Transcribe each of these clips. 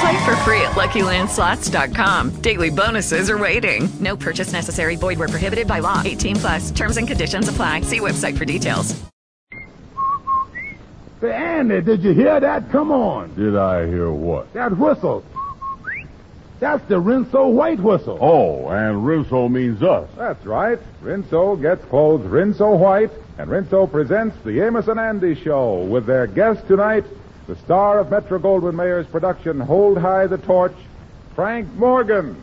Play for free at LuckyLandSlots.com. Daily bonuses are waiting. No purchase necessary. Void were prohibited by law. 18 plus. Terms and conditions apply. See website for details. Say, Andy, did you hear that? Come on. Did I hear what? That whistle. That's the Rinso White whistle. Oh, and Rinso means us. That's right. Rinso gets clothes Rinso White, and Rinso presents the Amos and Andy Show with their guest tonight, the star of Metro Goldwyn Mayer's production Hold High the Torch, Frank Morgan.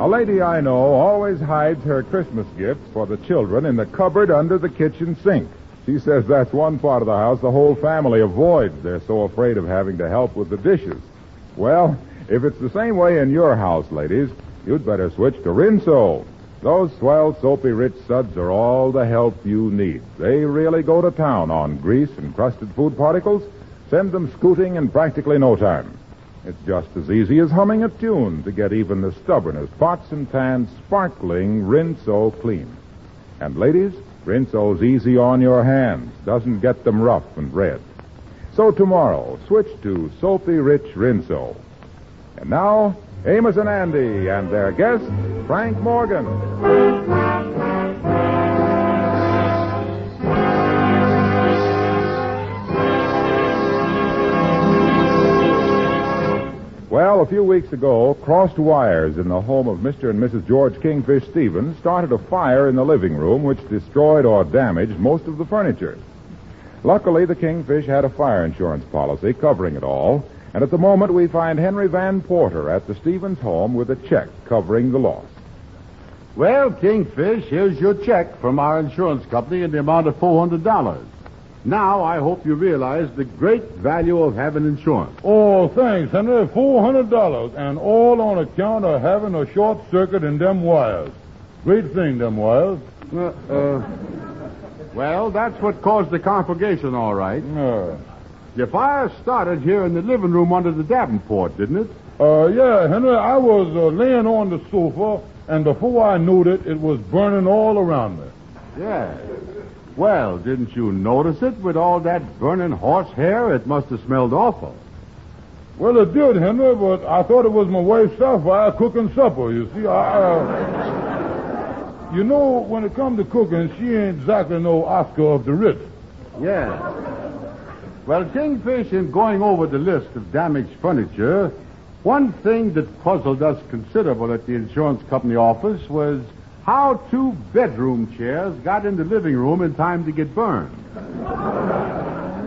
A lady I know always hides her Christmas gifts for the children in the cupboard under the kitchen sink. She says that's one part of the house the whole family avoids. They're so afraid of having to help with the dishes. Well, if it's the same way in your house, ladies, you'd better switch to Rinso. Those swell, soapy, rich suds are all the help you need. They really go to town on grease and crusted food particles. Send them scooting in practically no time. It's just as easy as humming a tune to get even the stubbornest pots and pans sparkling Rinso clean. And ladies, Rinso's easy on your hands, doesn't get them rough and red. So tomorrow, switch to soapy rich Rinso. And now, Amos and Andy and their guest, Frank Morgan. Well, a few weeks ago, crossed wires in the home of Mr. and Mrs. George Kingfish Stevens started a fire in the living room which destroyed or damaged most of the furniture. Luckily, the Kingfish had a fire insurance policy covering it all, and at the moment we find Henry Van Porter at the Stevens home with a check covering the loss. Well, Kingfish, here's your check from our insurance company in the amount of $400. Now, I hope you realize the great value of having insurance. Oh, thanks, Henry. Four hundred dollars, and all on account of having a short circuit in them wires. Great thing, them wires. Uh, uh, well, that's what caused the conflagration, all right. Uh, The fire started here in the living room under the Davenport, didn't it? uh, yeah, Henry. I was uh, laying on the sofa, and before I knew it, it was burning all around me. Yeah. Well, didn't you notice it with all that burning horsehair? It must have smelled awful. Well, it did, Henry, but I thought it was my wife's sapphire cooking supper. You see, I. Uh, you know, when it comes to cooking, she ain't exactly no Oscar of the Ritz. Yeah. Well, Kingfish, in going over the list of damaged furniture, one thing that puzzled us considerable at the insurance company office was how two bedroom chairs got in the living room in time to get burned.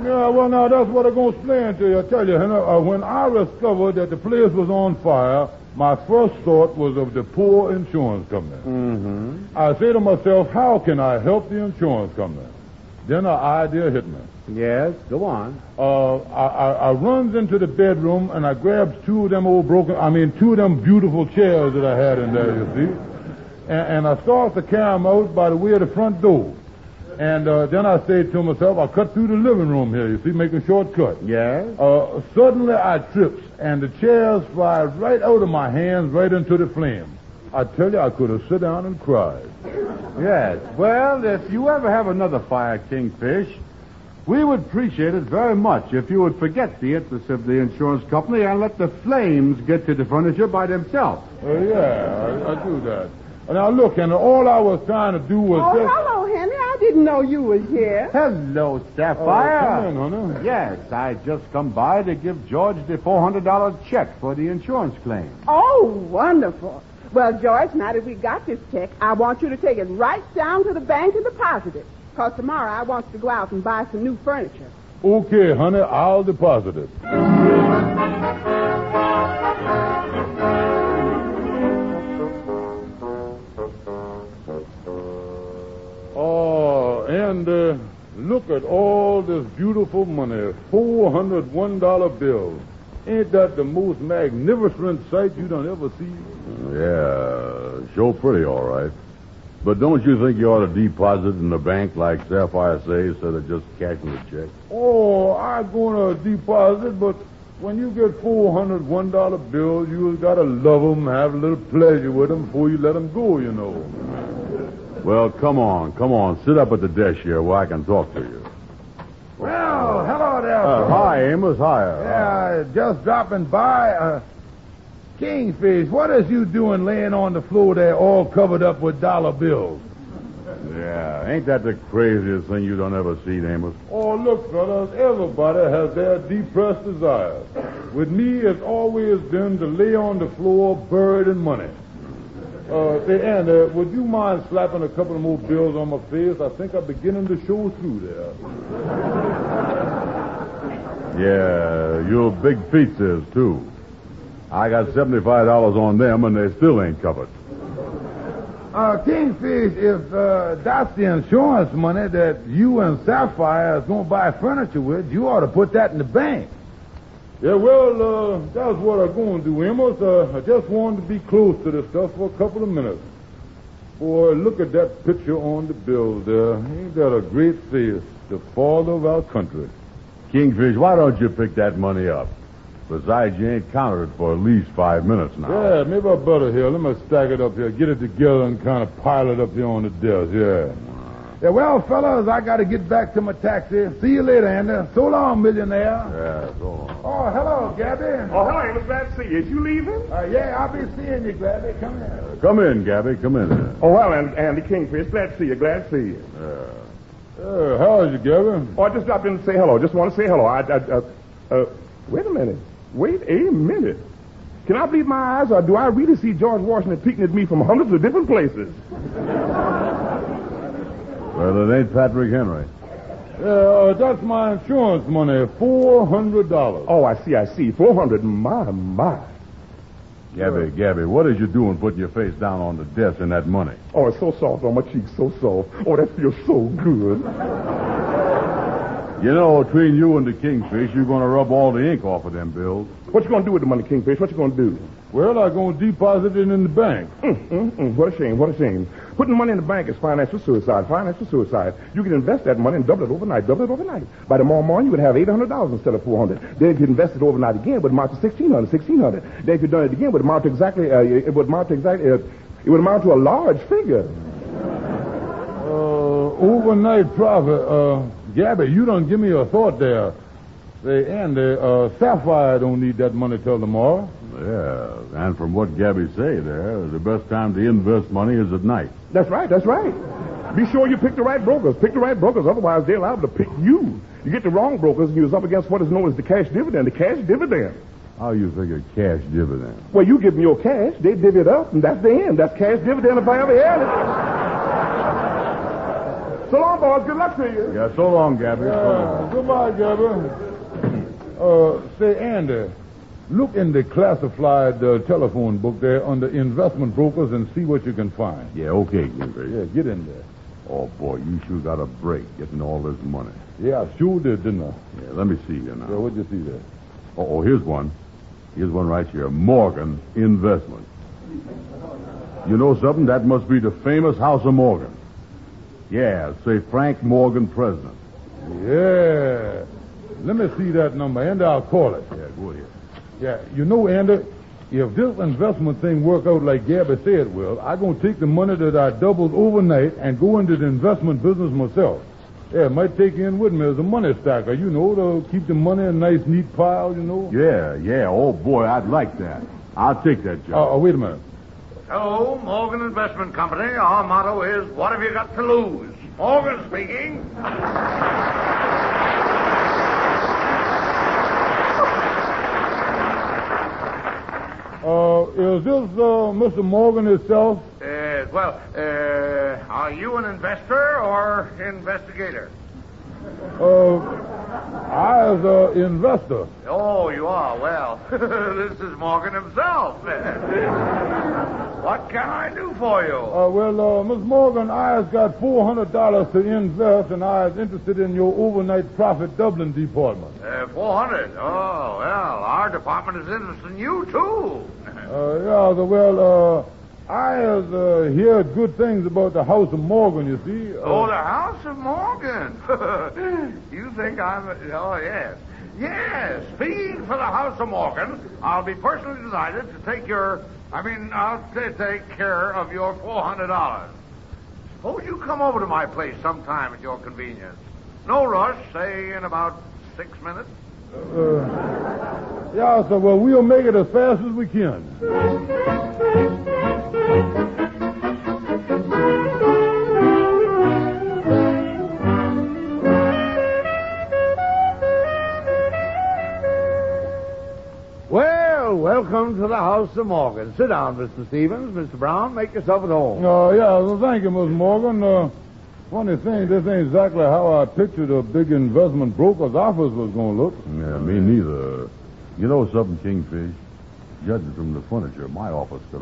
Yeah, well, now that's what I'm going to explain to you. I tell you, Henry, uh, when I discovered that the place was on fire, my first thought was of the poor insurance company. Mm-hmm. I say to myself, how can I help the insurance company? Then an idea hit me. Yes, go on. Uh, I, I, I runs into the bedroom and I grabs two of them old broken, I mean, two of them beautiful chairs that I had in there, you see. And, and I start to carry them out by the way of the front door. And uh, then I say to myself, I cut through the living room here, you see, make a shortcut. Yes? Uh, suddenly I trips, and the chairs fly right out of my hands, right into the flames. I tell you, I could have sit down and cried. Yes. Well, if you ever have another fire, Kingfish, we would appreciate it very much if you would forget the interest of the insurance company and let the flames get to the furniture by themselves. Uh, yeah, I, I do that. Now look, and all I was trying to do was Oh, just... hello, Henry. I didn't know you was here. Hello, oh, Sapphire. Oh, come in, honey. Yes, I just come by to give George the $400 check for the insurance claim. Oh, wonderful. Well, George, now that we got this check, I want you to take it right down to the bank and deposit it. Because tomorrow I want you to go out and buy some new furniture. Okay, honey, I'll deposit it. And uh, look at all this beautiful money. $401 bills. Ain't that the most magnificent sight you done ever see? Yeah, sure pretty, all right. But don't you think you ought to deposit in the bank like Sapphire says instead of just cashing the check? Oh, I'm gonna deposit, but when you get four hundred one dollar bills, you gotta love 'em, have a little pleasure with 'em before you let 'em go, you know. Well, come on, come on. Sit up at the desk here where I can talk to you. Well, hello there. Uh, hi, Amos. Hi. Yeah, just dropping by. Uh, Kingfish, what is you doing laying on the floor there all covered up with dollar bills? Yeah, ain't that the craziest thing you don't ever see, Amos? Oh, look, fellas, everybody has their depressed desires. With me, it's always been to lay on the floor buried in money. Uh, say, Andy, would you mind slapping a couple of more bills on my face? I think I'm beginning to show through there. Yeah, your big is, too. I got $75 on them, and they still ain't covered. Uh, Kingfish, if uh, that's the insurance money that you and Sapphire is going to buy furniture with, you ought to put that in the bank. Yeah, well, uh, that's what I'm going to do, Amos. Uh, I just wanted to be close to this stuff for a couple of minutes. Boy, look at that picture on the bill there. Ain't that a great face? The father of our country. Kingfish, why don't you pick that money up? Besides, you ain't counted it for at least five minutes now. Yeah, maybe I better here. Let me stack it up here. Get it together and kind of pile it up here on the desk. Yeah. Yeah, well, fellas, I got to get back to my taxi. See you later, Andy. So long, millionaire. Yeah, so long. Oh, hello, Gabby. Oh, hello, Amos. Glad to see you. Is you leaving? Uh, yeah, I'll be seeing you, Gabby. Come in. Come in, Gabby. Come in. Oh, well, and Andy Kingfish. Glad to see you. Glad to see you. Uh, how is you, Gabby? Oh, I just dropped in to say hello. Just want to say hello. I, I, uh, uh, wait a minute. Wait a minute. Can I believe my eyes, or do I really see George Washington peeking at me from hundreds of different places? Well, it ain't Patrick Henry. Uh, that's my insurance money. Four hundred dollars. Oh, I see, I see. Four hundred. My, my. Gabby, Gabby, what is you doing putting your face down on the desk in that money? Oh, it's so soft on my cheeks, so soft. Oh, that feels so good. You know, between you and the Kingfish, you're going to rub all the ink off of them bills. What you gonna do with the money, Kingfish? What you gonna do? Well, I'm going to deposit it in the bank. Mm, mm, mm. What a shame, what a shame. Putting money in the bank is financial suicide, financial suicide. You can invest that money and double it overnight, double it overnight. By tomorrow morning, you would have $800 instead of 400 Then if you invest it overnight again, it would amount to 1600 1600 Then if you done it again, it would amount to exactly, uh, it would amount to exactly, uh, it would amount to a large figure. Uh, overnight profit. Uh, Gabby, you don't give me a thought there. Say, Andy, uh, Sapphire don't need that money till tomorrow. Yeah, and from what Gabby say there, the best time to invest money is at night. That's right, that's right. Be sure you pick the right brokers. Pick the right brokers, otherwise they're liable to pick you. You get the wrong brokers and you're up against what is known as the cash dividend, the cash dividend. How you figure cash dividend? Well, you give them your cash, they divvy it up, and that's the end. That's cash dividend if I ever had it. So long, boys. Good luck to you. Yeah, so long, Gabby. Uh, goodbye, Gabby. Uh, say, Andy, look in the classified uh, telephone book there under investment brokers and see what you can find. Yeah, okay, Kingfish. Yeah, get in there. Oh, boy, you sure got a break getting all this money. Yeah, I sure did, didn't I? Yeah, let me see here now. Yeah, what'd you see there? Oh, oh, here's one. Here's one right here. Morgan Investment. You know something? That must be the famous House of Morgan. Yeah, say Frank Morgan, president. Yeah. Let me see that number, and I'll call it. Yeah, go ahead. Yeah, you know, Andy, if this investment thing work out like Gabby said it will, I'm going to take the money that I doubled overnight and go into the investment business myself. Yeah, it might take you in with me as a money stacker, you know, to keep the money in a nice, neat pile, you know. Yeah, yeah. Oh, boy, I'd like that. I'll take that job. Oh, oh, wait a minute. Hello, Morgan Investment Company. Our motto is, what have you got to lose? Morgan speaking. Uh, is this uh, Mr. Morgan himself? Uh, well, uh, are you an investor or investigator? Uh, I is an investor. Oh, you are. Well, this is Morgan himself. what can I do for you? Uh, well, uh, Miss Morgan, I has got four hundred dollars to invest, and I is interested in your overnight profit Dublin department. Uh, 400. Oh, well, our department is interested in you, too. Uh, yeah, the, well, uh, I has uh, heard good things about the House of Morgan. You see. Uh, Oh, the House of Morgan. you think I'm. Oh, yes. Yes. Speaking for the House of Morgan, I'll be personally delighted to take your. I mean, I'll t- take care of your $400. Suppose you come over to my place sometime at your convenience. No rush, say in about six minutes. Uh, yeah, so well, we'll make it as fast as we can. Welcome to the House of Morgan. Sit down, Mr. Stevens. Mr. Brown, make yourself at home. Uh, yeah, well, thank you, Miss Morgan. Uh, funny thing, this ain't exactly how I pictured a big investment broker's office was going to look. Yeah, me neither. You know something, Kingfish? Judging from the furniture, my office could